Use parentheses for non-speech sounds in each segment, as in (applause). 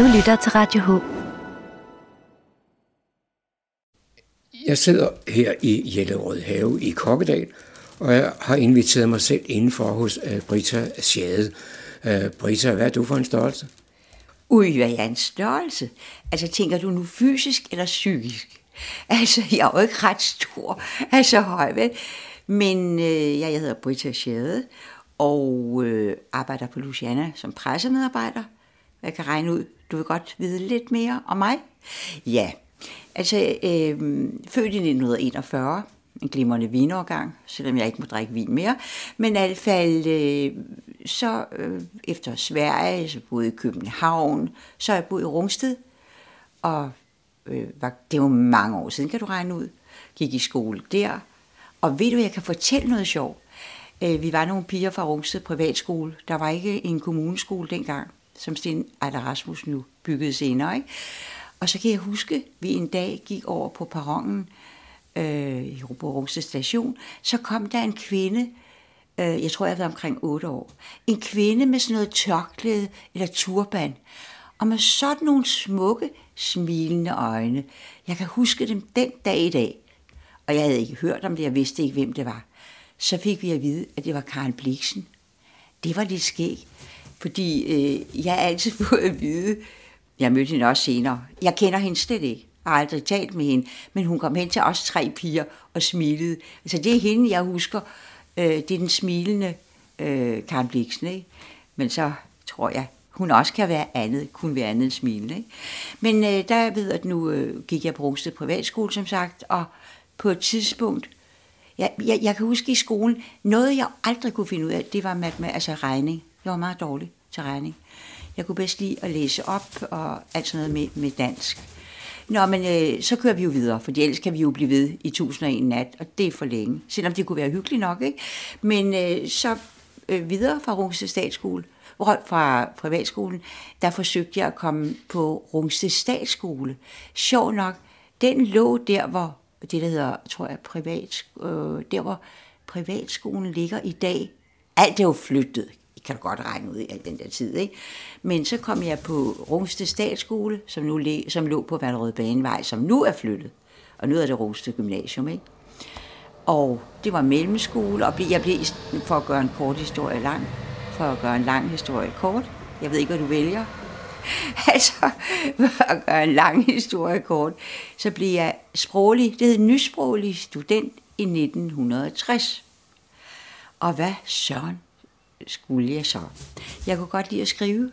Du lytter til Radio H. Jeg sidder her i Jellerød Have i Kokkedal, og jeg har inviteret mig selv indenfor hos uh, Brita Schade. Uh, Brita, hvad er du for en størrelse? Ui, hvad er en størrelse? Altså, tænker du nu fysisk eller psykisk? (laughs) Altså, jeg er jo ikke ret stor, (laughs) altså høj, vel? Men øh, jeg hedder Britta Schade, og øh, arbejder på Luciana som pressemedarbejder. Jeg kan regne ud, du vil godt vide lidt mere om mig. Ja, altså øh, født i 1941, en glimrende vinårgang, selvom jeg ikke må drikke vin mere. Men i hvert fald, øh, så øh, efter Sverige, så boede jeg i København, så jeg boet i Rungsted, og øh, var, det var mange år siden, kan du regne ud, gik i skole der. Og ved du, jeg kan fortælle noget sjovt. Øh, vi var nogle piger fra Rungsted Privatskole. Der var ikke en kommuneskole dengang, som Sten Ejler Rasmussen nu byggede senere. Ikke? Og så kan jeg huske, at vi en dag gik over på perronen øh, i Rose station. Så kom der en kvinde, øh, jeg tror, jeg var omkring 8 år. En kvinde med sådan noget tørklæde eller turban. Og med sådan nogle smukke, smilende øjne. Jeg kan huske dem den dag i dag. Og jeg havde ikke hørt om det, jeg vidste ikke, hvem det var så fik vi at vide, at det var Karen Bliksen. Det var lidt skægt, fordi øh, jeg har altid (laughs) fået at vide, jeg mødte hende også senere, jeg kender hende slet ikke, jeg har aldrig talt med hende, men hun kom hen til os tre piger og smilede. Altså det er hende, jeg husker, øh, det er den smilende øh, Karen Bliksen, ikke? Men så tror jeg, hun også kan være andet, kunne være andet end smilende. Ikke? Men øh, der ved at nu øh, gik jeg på Rungsted Privatskole, som sagt, og på et tidspunkt, jeg, jeg, jeg kan huske i skolen, noget jeg aldrig kunne finde ud af, det var med, altså regning. Jeg var meget dårlig til regning. Jeg kunne bedst lide at læse op og alt sådan noget med, med dansk. Nå, men øh, så kører vi jo videre, for ellers kan vi jo blive ved i 1001 nat, og det er for længe. Selvom det kunne være hyggeligt nok, ikke? Men øh, så øh, videre fra Rungsted Statsskole, fra privatskolen, der forsøgte jeg at komme på Rungsted Statsskole. Sjov nok, den lå der, hvor det, der hedder, tror jeg, privat, øh, der hvor privatskolen ligger i dag. Alt er jo flyttet, det kan du godt regne ud i den der tid, ikke? Men så kom jeg på Rungsted Statsskole, som, nu, som lå på Valrød Banevej, som nu er flyttet. Og nu er det Rungsted Gymnasium, ikke? Og det var mellemskole, og jeg blev, for at gøre en kort historie lang, for at gøre en lang historie kort, jeg ved ikke, hvad du vælger, (laughs) altså, for at gøre en lang historie kort, så blev jeg sproglig, det hed nysproglig student i 1960. Og hvad søren skulle jeg så? Jeg kunne godt lide at skrive,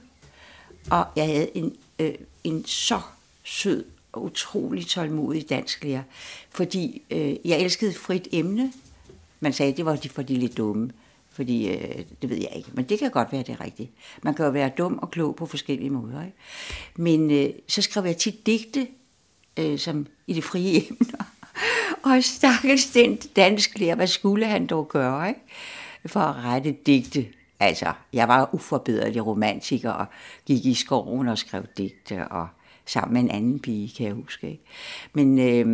og jeg havde en, øh, en så sød og utrolig tålmodig dansklærer, fordi øh, jeg elskede frit emne. Man sagde, at det var for de lidt dumme. Fordi, øh, det ved jeg ikke, men det kan godt være, det er rigtigt. Man kan jo være dum og klog på forskellige måder. Ikke? Men øh, så skrev jeg tit digte, øh, som i det frie (laughs) emner. og stakkels den dansk lærer, hvad skulle han dog gøre, ikke? for at rette digte. Altså, jeg var uforbederlig romantiker og gik i skoven og skrev digte og sammen med en anden pige, kan jeg huske. Ikke? Men, øh,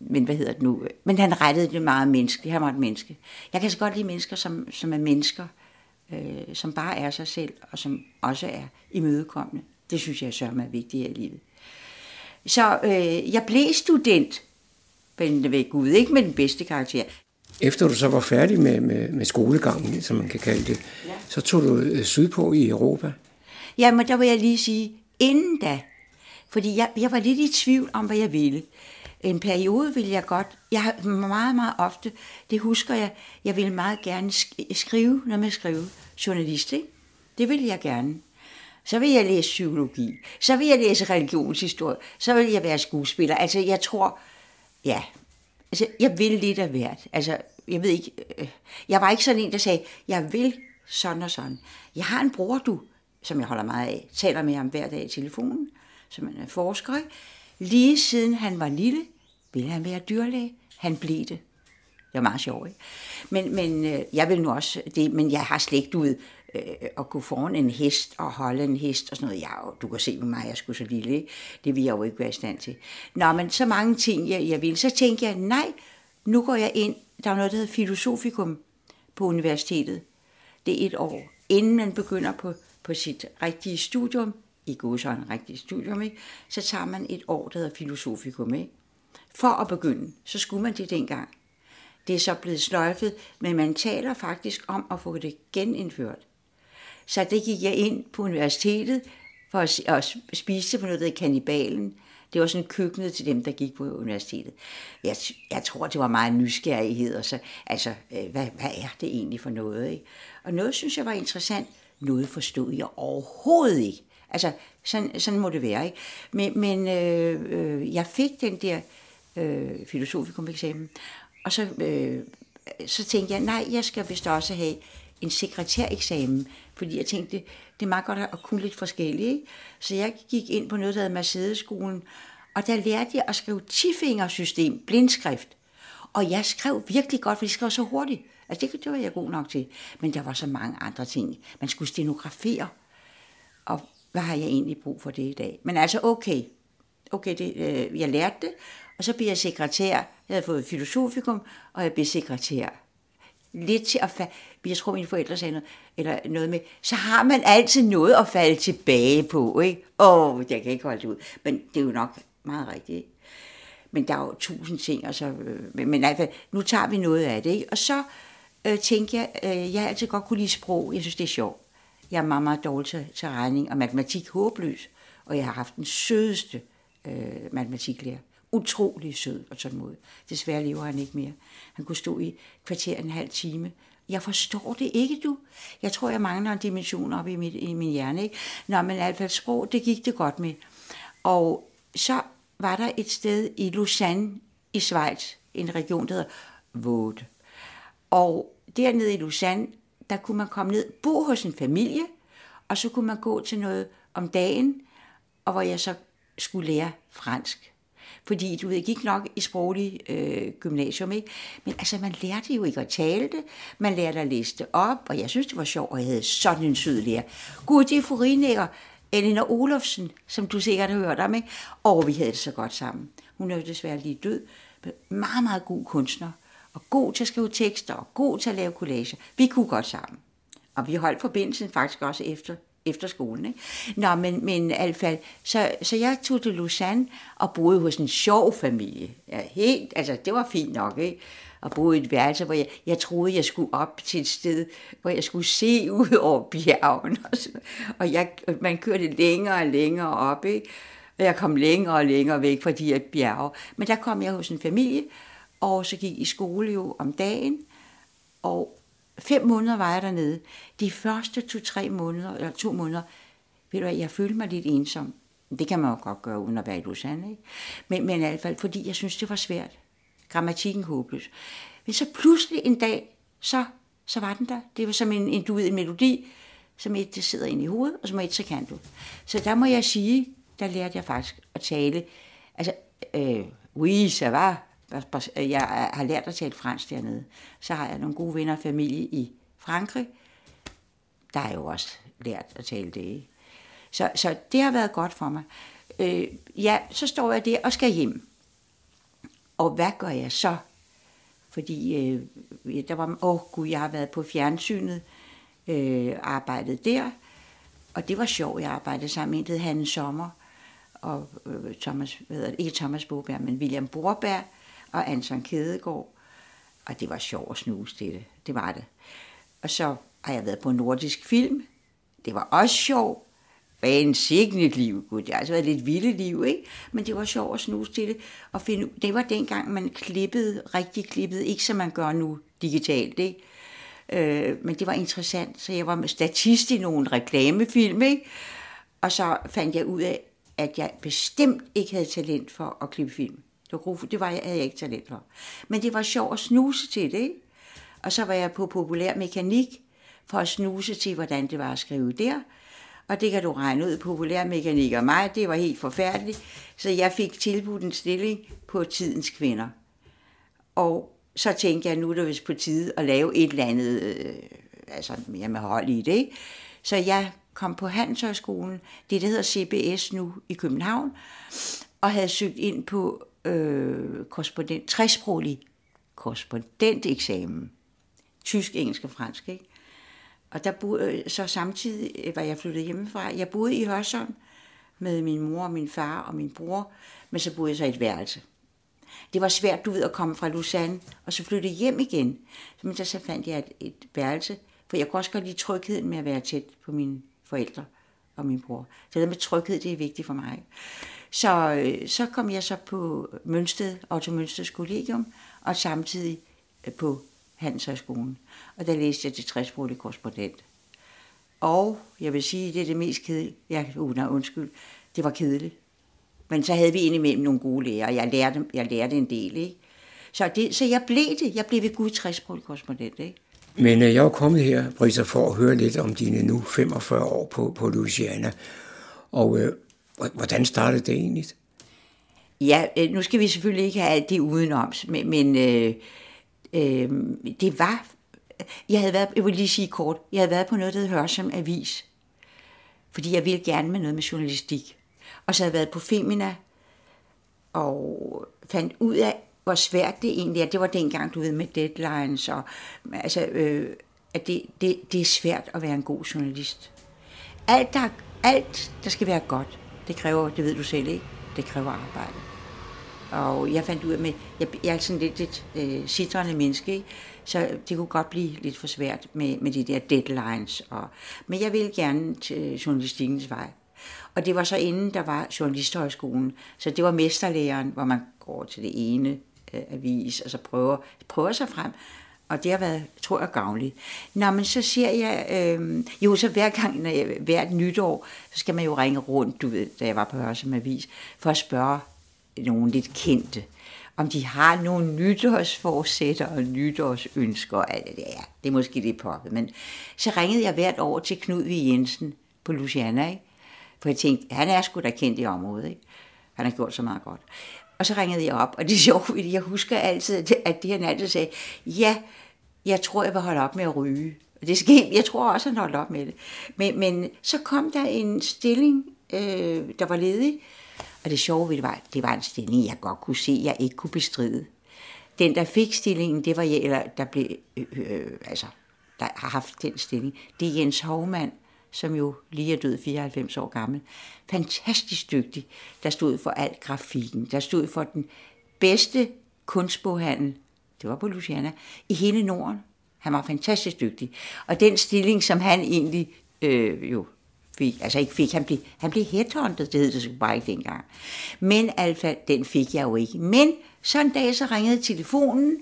men hvad hedder det nu? Men han rettede det meget menneske. Han var et menneske. Jeg kan så godt lide mennesker, som, som er mennesker, øh, som bare er sig selv, og som også er imødekommende. Det synes jeg så er vigtigt i livet. Så øh, jeg blev student, men ved Gud, ikke med den bedste karakter. Efter du så var færdig med, med, med skolegangen, som man kan kalde det, ja. så tog du øh, sydpå i Europa. Ja, men der vil jeg lige sige, inden da, fordi jeg, jeg var lidt i tvivl om, hvad jeg ville. En periode ville jeg godt, jeg har meget, meget ofte, det husker jeg, jeg ville meget gerne skrive, når man skriver journalist, ikke? Det ville jeg gerne. Så vil jeg læse psykologi, så vil jeg læse religionshistorie, så vil jeg være skuespiller. Altså, jeg tror, ja, altså, jeg vil lidt af hvert. Altså, jeg ved ikke, øh, jeg var ikke sådan en, der sagde, jeg vil sådan og sådan. Jeg har en bror, du, som jeg holder meget af, taler med ham hver dag i telefonen som han er forsker. Lige siden han var lille, ville han være dyrlæge. Han blev det. Det var meget sjovt, ikke? Men, men øh, jeg vil nu også det, men jeg har slet ikke ud øh, at gå foran en hest og holde en hest og sådan noget. Ja, du kan se med mig, jeg skulle så lille, ikke? Det vil jeg jo ikke være i stand til. Nå, men så mange ting, jeg, jeg vil. Så tænkte jeg, nej, nu går jeg ind. Der er noget, der hedder filosofikum på universitetet. Det er et år, inden man begynder på, på sit rigtige studium i går så en rigtig studium, ikke? så tager man et år, der hedder filosofikum. Ikke? For at begynde, så skulle man det dengang. Det er så blevet sløjfet, men man taler faktisk om at få det genindført. Så det gik jeg ind på universitetet for at spise på noget, der kanibalen. Det var sådan køkkenet til dem, der gik på universitetet. Jeg, jeg tror, det var meget nysgerrighed. Og så, altså, øh, hvad, hvad er det egentlig for noget? Ikke? Og noget synes jeg var interessant. Noget forstod jeg overhovedet ikke. Altså, sådan, sådan må det være. Ikke? Men, men øh, øh, jeg fik den der øh, filosofikum-eksamen, og så, øh, så tænkte jeg, nej, jeg skal vist også have en sekretæreksamen, fordi jeg tænkte, det er meget godt at kunne lidt forskelligt. Ikke? Så jeg gik ind på noget, der hedder Mercedes-skolen, og der lærte jeg at skrive tifingersystem, blindskrift. Og jeg skrev virkelig godt, for jeg skrev så hurtigt. Altså det, det var jeg god nok til. Men der var så mange andre ting. Man skulle stenografere. Og hvad har jeg egentlig brug for det i dag? Men altså okay, okay det, øh, jeg lærte det, og så blev jeg sekretær. Jeg havde fået filosofikum, og jeg blev sekretær. Lidt til at falde, jeg tror mine forældre sagde noget, eller noget med, så har man altid noget at falde tilbage på, ikke? Åh, oh, jeg kan ikke holde det ud. Men det er jo nok meget rigtigt, ikke? Men der er jo tusind ting, og så, øh, men, men, hvert altså, nu tager vi noget af det, ikke? Og så øh, tænkte jeg, øh, jeg har altid godt kunne lide sprog, jeg synes det er sjovt. Jeg er meget, meget dårlig til, til regning, og matematik håbløs, og jeg har haft den sødeste øh, matematiklærer utrolig sød og tålmodig. Desværre lever han ikke mere. Han kunne stå i kvarter en halv time. Jeg forstår det ikke, du. Jeg tror, jeg mangler en dimension op i, mit, i min hjerne. Ikke? Nå, men i hvert fald sprog, det gik det godt med. Og så var der et sted i Lausanne i Schweiz, en region, der hedder Vaud. Og dernede i Lausanne, der kunne man komme ned, bo hos en familie, og så kunne man gå til noget om dagen, og hvor jeg så skulle lære fransk fordi du ved, jeg gik nok i sproglig øh, gymnasium, ikke? men altså man lærte jo ikke at tale det, man lærte at læse det op, og jeg synes det var sjovt, og jeg havde sådan en sød lærer. Gud, det er Elina Olofsen, som du sikkert har hørt om, ikke? og vi havde det så godt sammen. Hun er jo desværre lige død, men meget, meget god kunstner, og god til at skrive tekster, og god til at lave collager. Vi kunne godt sammen. Og vi holdt forbindelsen faktisk også efter efter skolen. Ikke? Nå, men, men i hvert fald, så, så jeg tog til Lausanne og boede hos en sjov familie. Ja, helt, altså, det var fint nok, ikke? Og boede i et værelse, hvor jeg, jeg troede, jeg skulle op til et sted, hvor jeg skulle se (laughs) ud over bjergen. Og, så, og jeg, man kørte længere og længere op, ikke? Og jeg kom længere og længere væk fra de her bjerge. Men der kom jeg hos en familie, og så gik i skole jo om dagen, og Fem måneder var jeg dernede. De første to-tre måneder, eller to måneder, ved du hvad, jeg følte mig lidt ensom. Det kan man jo godt gøre, uden at være i Lausanne, ikke? Men, men i hvert fald, fordi jeg synes, det var svært. Grammatikken håbløs. Men så pludselig en dag, så, så var den der. Det var som en, en, du ved, en melodi, som et, det sidder ind i hovedet, og som et, så kan du. Så der må jeg sige, der lærte jeg faktisk at tale. Altså, øh, oui, ça va, Øh, jeg har lært at tale fransk dernede. Så har jeg nogle gode venner og familie i Frankrig. Der har jeg jo også lært at tale det. Ikke? Så, så det har været godt for mig. Øh, ja, så står jeg der og skal hjem. Og hvad gør jeg så? Fordi øh, der var, åh oh, gud, jeg har været på fjernsynet, øh, arbejdet der, og det var sjovt, jeg arbejdede sammen med en, der hed Hanne Sommer, og øh, Thomas, hvad hedder det, ikke Thomas Boberg, men William Borberg, og Anton Kedegaard. Og det var sjovt at snuse til det. Det var det. Og så har jeg været på nordisk film. Det var også sjovt. Hvad en signet liv, gud. Det har altså været lidt vilde liv, ikke? Men det var sjovt at snuse til det. Og finde, det var dengang, man klippede, rigtig klippede, ikke som man gør nu digitalt, ikke? Øh, men det var interessant, så jeg var med statist i nogle reklamefilm, ikke? Og så fandt jeg ud af, at jeg bestemt ikke havde talent for at klippe film. Det, var, det var, jeg havde jeg ikke talent for. Men det var sjovt at snuse til det, ikke? Og så var jeg på populær mekanik for at snuse til, hvordan det var at skrive der. Og det kan du regne ud, populær mekanik og mig, det var helt forfærdeligt. Så jeg fik tilbudt en stilling på tidens kvinder. Og så tænkte jeg, nu er det vist på tide at lave et eller andet, øh, altså mere med hold i det. Ikke? Så jeg kom på Handelshøjskolen, det der hedder CBS nu i København, og havde søgt ind på øh, korrespondent, træsproglig korrespondenteksamen. Tysk, engelsk og fransk, ikke? Og der boede, øh, så samtidig øh, var jeg flyttet hjemmefra. Jeg boede i Hørsholm med min mor og min far og min bror, men så boede jeg så i et værelse. Det var svært, du ved, at komme fra Lausanne og så flytte hjem igen. Men så fandt jeg et, et værelse, for jeg kunne også godt lide trygheden med at være tæt på mine forældre og min bror. Så det med tryghed, det er vigtigt for mig. Så, øh, så kom jeg så på Mønsted, Otto Mønsteds Kollegium, og samtidig øh, på Handelshøjskolen. Og der læste jeg til 60 korrespondent. Og jeg vil sige, det er det mest kedelige. Ja, uh, nej, undskyld. Det var kedeligt. Men så havde vi indimellem nogle gode lærere, og jeg lærte, jeg lærte en del, ikke? Så, det, så jeg blev det. Jeg blev ved Gud 60 korrespondent, ikke? Men øh, jeg er kommet her, Brisa, for at høre lidt om dine nu 45 år på, på Louisiana. Og øh, hvordan startede det egentlig? Ja, øh, nu skal vi selvfølgelig ikke have alt det udenom, men, men øh, øh, det var... Jeg havde været, jeg vil lige sige kort, jeg havde været på noget, der hedder Hørsom Avis, fordi jeg ville gerne med noget med journalistik. Og så havde jeg været på Femina, og fandt ud af, hvor svært det egentlig er. Det var dengang, du ved, med deadlines, og altså, øh, at det, det, det er svært at være en god journalist. Alt der, alt, der skal være godt, det kræver, det ved du selv ikke, det kræver arbejde. Og jeg fandt ud af, at jeg, jeg er sådan lidt et øh, citrende menneske, ikke? så det kunne godt blive lidt for svært med, med de der deadlines. Og, men jeg ville gerne til journalistikkens vej. Og det var så inden der var journalisthøjskolen, så det var mesterlæren, hvor man går til det ene øh, avis, og så prøver, prøver sig frem. Og det har været, tror jeg, gavnligt. Nå, men så siger jeg, øh, jo, så hver gang, når jeg, hvert nytår, så skal man jo ringe rundt, du ved, da jeg var på Hørsum Avis, for at spørge nogen lidt kendte, om de har nogle nytårsforsætter og nytårsønsker. Altså, ja, det er måske lidt poppet, men så ringede jeg hvert år til Knud V. Jensen på Luciana, ikke? For jeg tænkte, han er sgu da kendt i området, ikke? Han har gjort så meget godt. Og så ringede jeg op, og det er (laughs) sjovt, fordi jeg husker altid, at det han altid sagde, ja, jeg tror, jeg vil holde op med at ryge. Og det skete, jeg tror også, han holdt op med det. Men, men så kom der en stilling, øh, der var ledig, og det sjove ved det var, det var en stilling, jeg godt kunne se, jeg ikke kunne bestride. Den, der fik stillingen, det var, eller der blev, øh, øh, altså, der har haft den stilling, det er Jens Hovmand, som jo lige er død 94 år gammel. Fantastisk dygtig, der stod for al grafikken, der stod for den bedste kunstboghandel, det var på Luciana, i hele Norden. Han var fantastisk dygtig. Og den stilling, som han egentlig øh, jo fik, altså ikke fik, han blev, han blev headhunted, det hed det så bare ikke dengang. Men alfa, den fik jeg jo ikke. Men så en dag, så ringede telefonen,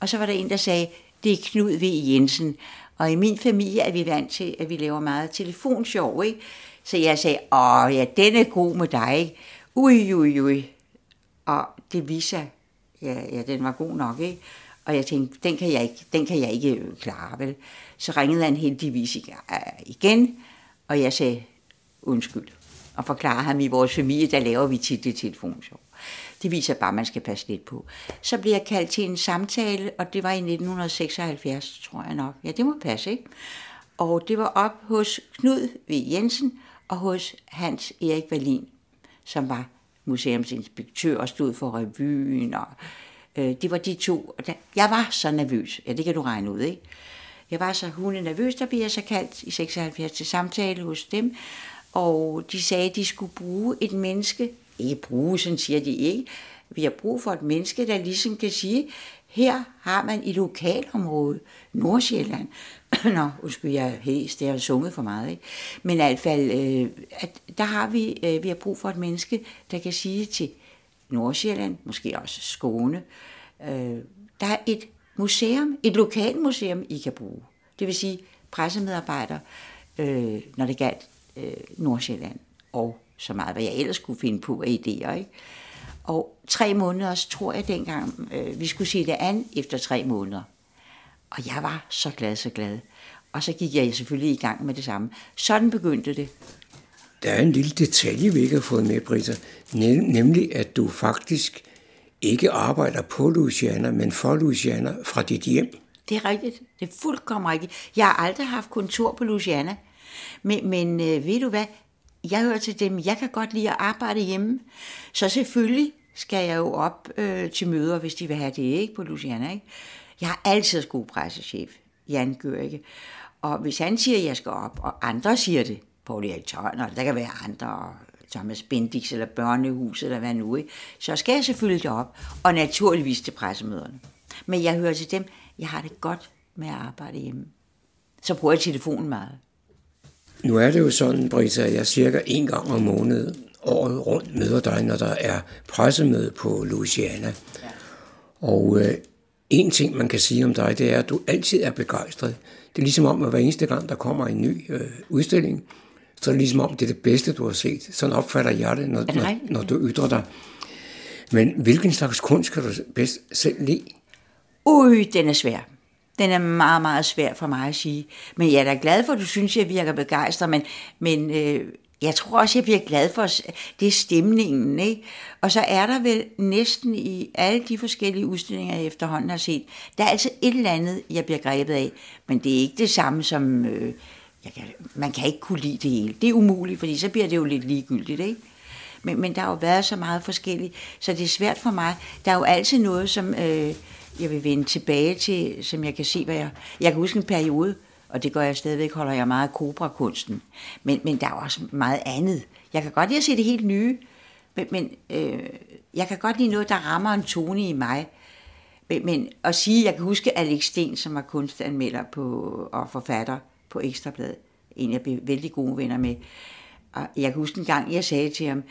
og så var der en, der sagde, det er Knud V. Jensen, og i min familie er vi vant til, at vi laver meget telefonsjov, ikke? Så jeg sagde, åh ja, den er god med dig, ikke? Ui, ui, ui. Og det viser, ja, ja, den var god nok, ikke? Og jeg tænkte, den kan jeg ikke, den kan jeg ikke øh, klare, vel? Så ringede han heldigvis øh, igen, og jeg sagde, undskyld. Og forklarede ham, i vores familie, der laver vi tit det telefonsjov. Det viser bare, at man skal passe lidt på. Så blev jeg kaldt til en samtale, og det var i 1976, tror jeg nok. Ja, det må passe, ikke? Og det var op hos Knud V. Jensen og hos Hans Erik Valin, som var museumsinspektør og stod for revyen. Og, øh, det var de to. Jeg var så nervøs. Ja, det kan du regne ud, ikke? Jeg var så hunde nervøs, der blev jeg så kaldt i 76 til samtale hos dem. Og de sagde, at de skulle bruge et menneske, ikke bruge, sådan siger de ikke. Vi har brug for et menneske, der ligesom kan sige, her har man i lokalområdet, Nordsjælland, (clears throat) Nå, undskyld, jeg er hæs, det har sunget for meget, ikke? Men i hvert fald, øh, at der har vi, øh, vi har brug for et menneske, der kan sige til Nordsjælland, måske også Skåne, øh, der er et museum, et lokalmuseum, I kan bruge. Det vil sige pressemedarbejdere, øh, når det galt øh, Nordsjælland og så meget, hvad jeg ellers skulle finde på af idéer. Ikke? Og tre måneder, tror jeg dengang, øh, vi skulle se det an efter tre måneder. Og jeg var så glad, så glad. Og så gik jeg selvfølgelig i gang med det samme. Sådan begyndte det. Der er en lille detalje, vi ikke har fået med, Britta. Nemlig, at du faktisk ikke arbejder på Louisiana, men for Louisiana fra dit hjem. Det er rigtigt. Det er fuldkommen rigtigt. Jeg har aldrig haft kontor på Louisiana. Men, men øh, ved du hvad? Jeg hører til dem, jeg kan godt lide at arbejde hjemme. Så selvfølgelig skal jeg jo op øh, til møder, hvis de vil have det, ikke? På Luciana, ikke? Jeg har altid god pressechef, Jan Gørke. Og hvis han siger, at jeg skal op, og andre siger det, Paul Erik Tørner, der kan være andre, Thomas Bendix eller Børnehus eller hvad nu, ikke? så skal jeg selvfølgelig op, og naturligvis til pressemøderne. Men jeg hører til dem, jeg har det godt med at arbejde hjemme. Så bruger jeg telefonen meget. Nu er det jo sådan, Brita, at jeg cirka en gang om måneden året rundt møder dig, når der er pressemøde på Louisiana. Ja. Og øh, en ting, man kan sige om dig, det er, at du altid er begejstret. Det er ligesom om, at hver eneste gang, der kommer en ny øh, udstilling, så er det ligesom om, det er det bedste, du har set. Sådan opfatter jeg det, når, når, når du ytrer dig. Men hvilken slags kunst kan du bedst selv lide? Ui, den er svær. Den er meget, meget svær for mig at sige. Men jeg er da glad for, at du synes, jeg virker begejstret, men, men øh, jeg tror også, jeg bliver glad for, det er stemningen. Ikke? Og så er der vel næsten i alle de forskellige udstillinger, jeg efterhånden har set, der er altså et eller andet, jeg bliver grebet af. Men det er ikke det samme som... Øh, jeg kan, man kan ikke kunne lide det hele. Det er umuligt, fordi så bliver det jo lidt ligegyldigt. Ikke? Men, men der har jo været så meget forskelligt, så det er svært for mig. Der er jo altid noget, som øh, jeg vil vende tilbage til, som jeg kan se, hvad jeg... Jeg kan huske en periode, og det gør jeg stadigvæk, holder jeg meget af kobrakunsten. Men, men der er også meget andet. Jeg kan godt lide at se det helt nye, men, men øh, jeg kan godt lide noget, der rammer en tone i mig. Men, men at sige, jeg kan huske Alex Sten, som var kunstanmelder på, og forfatter på Ekstrabladet, en jeg blev vældig gode venner med. Og jeg kan huske en gang, jeg sagde til ham,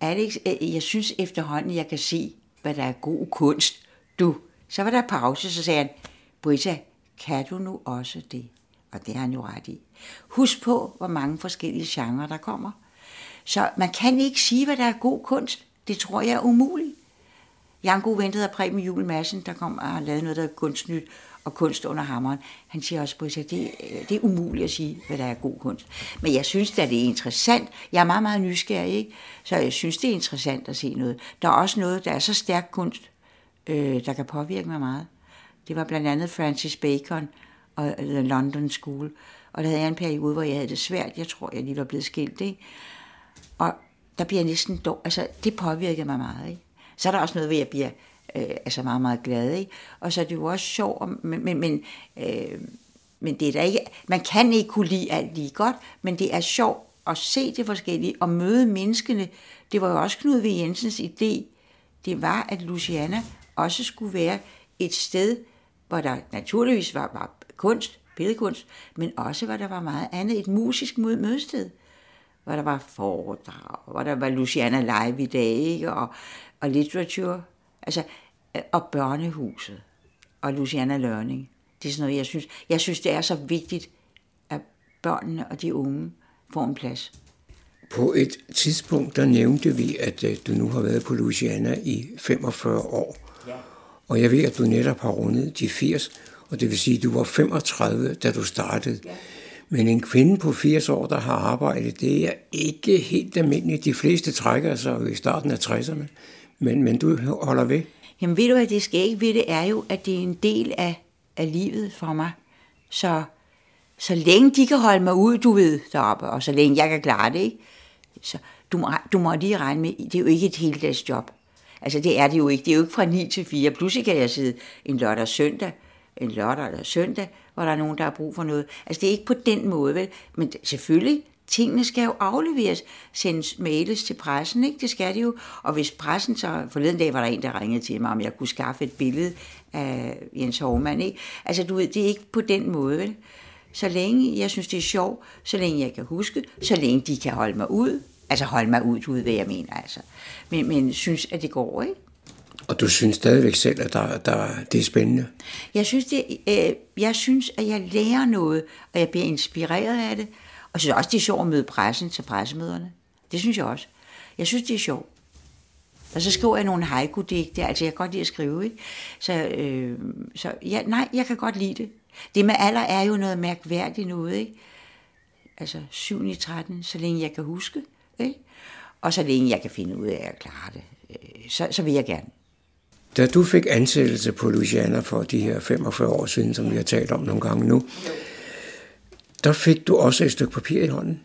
Alex, øh, jeg synes efterhånden, jeg kan se, hvad der er god kunst. Du, så var der pause, så sagde han, Britta, kan du nu også det? Og det har han jo ret i. Husk på, hvor mange forskellige genrer der kommer. Så man kan ikke sige, hvad der er god kunst. Det tror jeg er umuligt. Jeg har en god ven, der hedder Preben Jule Madsen, der kom og har lavet noget, der er kunstnyt og kunst under hammeren. Han siger også, at det, det er umuligt at sige, hvad der er god kunst. Men jeg synes at det er interessant. Jeg er meget, meget nysgerrig, ikke? så jeg synes, det er interessant at se noget. Der er også noget, der er så stærk kunst, øh, der kan påvirke mig meget. Det var blandt andet Francis Bacon, og The London School. Og der havde jeg en periode, hvor jeg havde det svært. Jeg tror, jeg lige var blevet skilt, ikke? Og der bliver jeg næsten dog, altså det påvirker mig meget, ikke? Så er der også noget, hvor jeg bliver øh, altså meget, meget glad, ikke? Og så er det jo også sjovt, men, men, men, øh, men det er der ikke, man kan ikke kunne lide alt lige godt, men det er sjovt at se det forskellige og møde menneskene. Det var jo også Knud V. Jensens idé. Det var, at Luciana også skulle være et sted, hvor der naturligvis var, var kunst, billedkunst, men også hvor der var meget andet, et musisk mødested, hvor der var foredrag, hvor der var Luciana Live i dag, ikke? Og, og litteratur, altså, øh, og børnehuset, og Luciana Learning. Det er sådan noget, jeg synes, jeg synes, det er så vigtigt, at børnene og de unge får en plads. På et tidspunkt, der nævnte vi, at øh, du nu har været på Louisiana i 45 år. Og jeg ved, at du netop har rundet de 80 og det vil sige, at du var 35, da du startede. Ja. Men en kvinde på 80 år, der har arbejdet, det er ikke helt almindeligt. De fleste trækker sig i starten af 60'erne, men, men du holder ved. Jamen ved du hvad, det skal ikke ved det er jo, at det er en del af, af livet for mig. Så, så længe de kan holde mig ud, du ved, deroppe, og så længe jeg kan klare det, ikke? Så du må, du må lige regne med, det er jo ikke et heldags job. Altså det er det jo ikke. Det er jo ikke fra 9 til 4. Pludselig kan jeg sidde en lørdag og søndag en lørdag eller søndag, hvor der er nogen, der har brug for noget. Altså det er ikke på den måde, vel? Men selvfølgelig, tingene skal jo afleveres, sendes mails til pressen, ikke? Det skal det jo. Og hvis pressen så, forleden dag var der en, der ringede til mig, om jeg kunne skaffe et billede af Jens Hormann, ikke? Altså du ved, det er ikke på den måde, vel? Så længe jeg synes, det er sjovt, så længe jeg kan huske, så længe de kan holde mig ud, altså holde mig ud, du ved, hvad jeg mener, altså. Men, men synes, at det går, ikke? Og du synes stadigvæk selv, at der, der, det er spændende? Jeg synes, det, øh, jeg synes, at jeg lærer noget, og jeg bliver inspireret af det. Og jeg synes også, det er sjovt at møde pressen til pressemøderne. Det synes jeg også. Jeg synes, det er sjovt. Og så skriver jeg nogle haiku-digte, altså jeg kan godt lide at skrive, ikke? Så, øh, så ja, nej, jeg kan godt lide det. Det med alder er jo noget mærkværdigt noget, ikke? Altså 7 i 13, så længe jeg kan huske, ikke? Og så længe jeg kan finde ud af at klare det, øh, så, så vil jeg gerne. Da du fik ansættelse på Louisiana for de her 45 år siden, som vi har talt om nogle gange nu, der fik du også et stykke papir i hånden.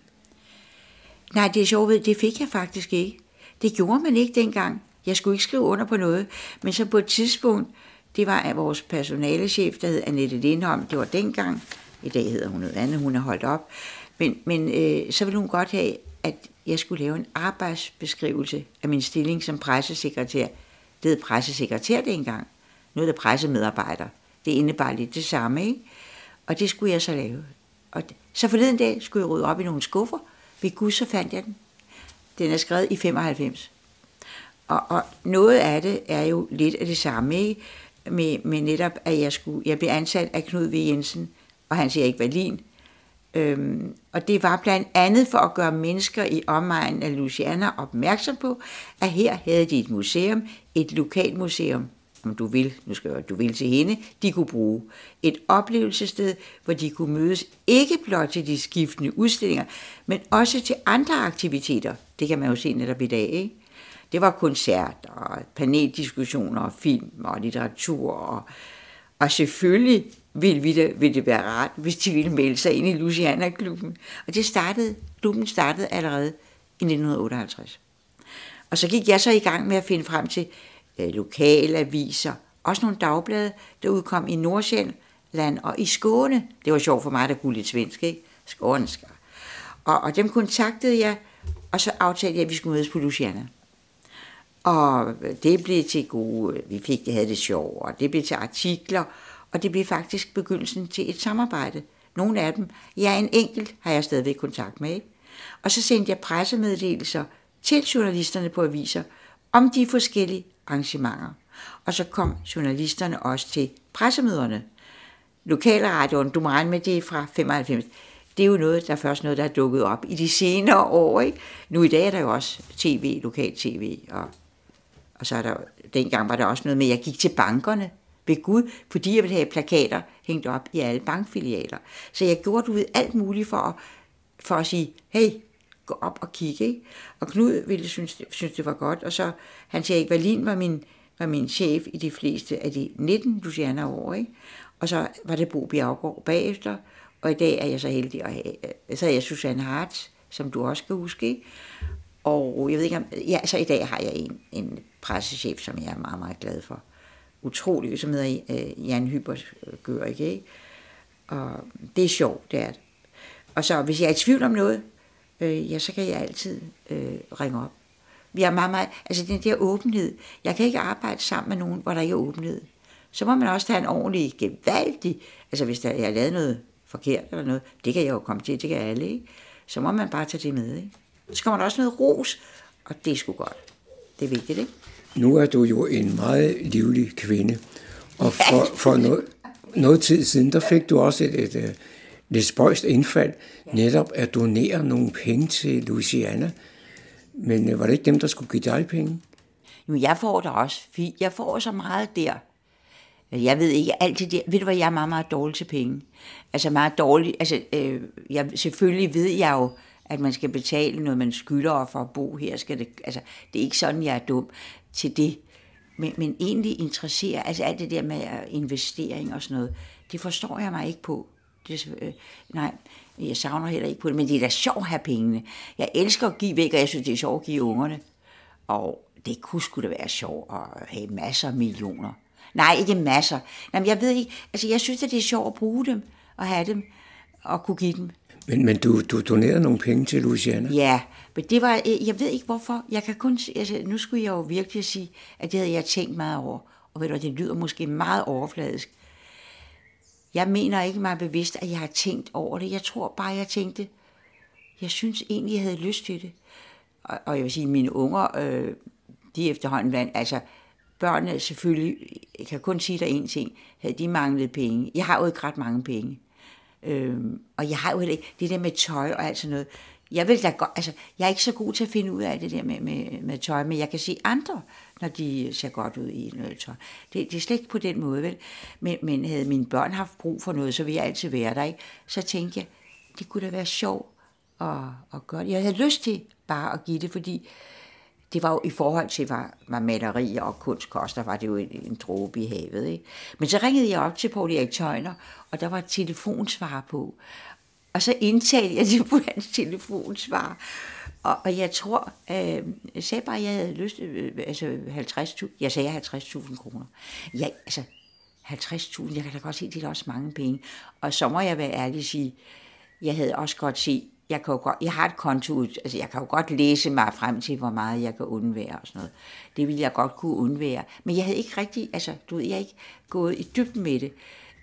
Nej, det er sjovt, det fik jeg faktisk ikke. Det gjorde man ikke dengang. Jeg skulle ikke skrive under på noget, men så på et tidspunkt, det var af vores personalechef, der hed Annette Lindholm, det var dengang, i dag hedder hun noget andet, hun er holdt op, men, men øh, så ville hun godt have, at jeg skulle lave en arbejdsbeskrivelse af min stilling som pressesekretær. Det hed pressesekretær dengang. Nu er det pressemedarbejder. Det indebar lidt det samme, ikke? Og det skulle jeg så lave. Og så forleden dag skulle jeg rydde op i nogle skuffer. Ved Gud, så fandt jeg den. Den er skrevet i 95. Og, og noget af det er jo lidt af det samme, ikke? Med, med netop, at jeg, skulle, jeg blev ansat af Knud V. Jensen, og han siger ikke Valin. Øhm, og det var blandt andet for at gøre mennesker i omegnen af Louisiana opmærksom på, at her havde de et museum, et lokalmuseum, om du vil, nu skal jeg, du vil til hende, de kunne bruge. Et oplevelsessted, hvor de kunne mødes ikke blot til de skiftende udstillinger, men også til andre aktiviteter. Det kan man jo se netop i dag, ikke? Det var koncerter, paneldiskussioner, og film og litteratur, og, og selvfølgelig ville, vi det, ville det være rart, hvis de ville melde sig ind i Luciana-klubben. Og det startede, klubben startede allerede i 1958. Og så gik jeg så i gang med at finde frem til øh, lokale aviser, også nogle dagblade, der udkom i Nordsjælland og i Skåne. Det var sjovt for mig, der kunne lidt svensk, ikke? Skånsk. Og, og dem kontaktede jeg, og så aftalte jeg, at vi skulle mødes på Luciana. Og det blev til gode, vi fik det, havde det sjovt, og det blev til artikler, og det blev faktisk begyndelsen til et samarbejde. Nogle af dem, ja en enkelt, har jeg stadigvæk kontakt med. Ikke? Og så sendte jeg pressemeddelelser til journalisterne på aviser om de forskellige arrangementer. Og så kom journalisterne også til pressemøderne. Lokalradioen, du må regne med det fra 95, det er jo noget, der er først noget, der er dukket op i de senere år. Ikke? Nu i dag er der jo også tv, lokal tv, og, og så er der, dengang var der også noget med, at jeg gik til bankerne ved Gud, fordi jeg ville have plakater hængt op i alle bankfilialer. Så jeg gjorde ud ved alt muligt for at, for at sige, hey, gå op og kigge. Ikke? Og Knud ville synes, synes, det var godt, og så han sagde, Erik Berlin var min, var min chef i de fleste af de 19 Luciana år, ikke? og så var det Bo Bjergård bagefter, og i dag er jeg så heldig at have, øh, så er jeg Susanne Hartz, som du også kan huske, ikke? og jeg ved ikke om, ja, så i dag har jeg en, en pressechef, som jeg er meget, meget glad for. Utrolig, som hedder uh, Jan Hyber gør, ikke? Og det er sjovt, det er det. Og så hvis jeg er i tvivl om noget, øh, ja, så kan jeg altid øh, ringe op. Vi har meget, meget, altså den der åbenhed. Jeg kan ikke arbejde sammen med nogen, hvor der ikke er åbenhed. Så må man også have en ordentlig, gevaldig, altså hvis der, jeg har lavet noget forkert eller noget, det kan jeg jo komme til, det kan alle, ikke? Så må man bare tage det med, ikke? Så kommer der også noget ros, og det er sgu godt. Det er vigtigt, ikke? Nu er du jo en meget livlig kvinde, og for, for noget, noget tid siden, der fik du også et, et, et lidt spøjst indfald, netop at donere nogle penge til Louisiana. Men øh, var det ikke dem, der skulle give dig penge? Jo, jeg får der også. Jeg får så meget der. Jeg ved ikke altid det. Ved du hvad, jeg er meget, meget dårlig til penge. Altså meget dårlig. Altså, øh, jeg, selvfølgelig ved jeg jo, at man skal betale noget, man skylder for at bo her. Skal det, altså, det er ikke sådan, jeg er dum til det. Men, men egentlig interesserer, altså alt det der med investering og sådan noget, det forstår jeg mig ikke på. Det, øh, nej, jeg savner heller ikke på det, men det er da sjovt at have pengene. Jeg elsker at give væk, og jeg synes, det er sjovt at give ungerne. Og det kunne sgu da være sjovt at have masser af millioner. Nej, ikke masser. Jamen, jeg ved ikke, altså jeg synes, at det er sjovt at bruge dem, og have dem, og kunne give dem. Men, men du, du donerede nogle penge til Louisiana? Ja, men det var, øh, jeg ved ikke hvorfor. Jeg kan kun, altså, nu skulle jeg jo virkelig sige, at det havde jeg tænkt meget over. Og ved du, det lyder måske meget overfladisk. Jeg mener ikke mig bevidst, at jeg har tænkt over det. Jeg tror bare, jeg tænkte, jeg synes egentlig, jeg havde lyst til det. Og, og jeg vil sige, mine unger, øh, de efterhånden blandt, altså børnene selvfølgelig, jeg kan kun sige dig en ting, havde de manglet penge. Jeg har jo ikke ret mange penge. Øh, og jeg har jo ikke det der med tøj og alt sådan noget. Jeg vil da godt, altså, jeg er ikke så god til at finde ud af det der med, med, med tøj, men jeg kan se andre, når de ser godt ud i noget tøj. Det, det er slet ikke på den måde, vel? Men, men havde mine børn haft brug for noget, så ville jeg altid være der, ikke? Så tænkte jeg, det kunne da være sjovt at, at gøre det. Jeg havde lyst til bare at give det, fordi det var jo i forhold til, hvad, hvad maleri og kunst koster, var det jo en, en dråbe i havet. Ikke? Men så ringede jeg op til Paul Erik Tøjner, og der var et telefonsvar på. Og så indtalte jeg det på hans telefonsvar. Og, og jeg tror, øh, jeg sagde bare, at jeg havde lyst, øh, altså 50.000, jeg sagde 50.000 kroner. Ja, altså 50.000, jeg kan da godt se, det er også mange penge. Og så må jeg være ærlig og sige, jeg havde også godt set, jeg, kan jo godt, jeg har et konto, altså jeg kan jo godt læse mig frem til, hvor meget jeg kan undvære og sådan noget. Det ville jeg godt kunne undvære. Men jeg havde ikke rigtig, altså du ved, jeg ikke gået i dybden med det.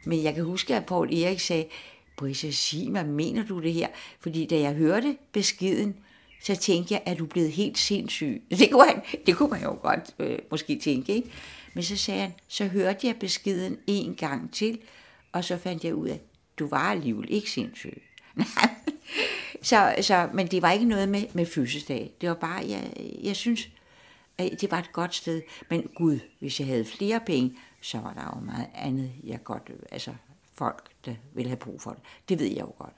Men jeg kan huske, at Paul Erik sagde, Brisa, sig mig, mener du det her? Fordi da jeg hørte beskeden, så tænkte jeg, at du er blevet helt sindssyg. (laughs) Det kunne, han, det kunne man jo godt øh, måske tænke, ikke? Men så sagde han, så hørte jeg beskeden en gang til, og så fandt jeg ud af, at du var alligevel ikke sindssyg. (laughs) så, så, men det var ikke noget med, med fødselsdag. Det var bare, jeg, jeg synes, at det var et godt sted. Men gud, hvis jeg havde flere penge, så var der jo meget andet, jeg godt, altså folk, der ville have brug for det. Det ved jeg jo godt.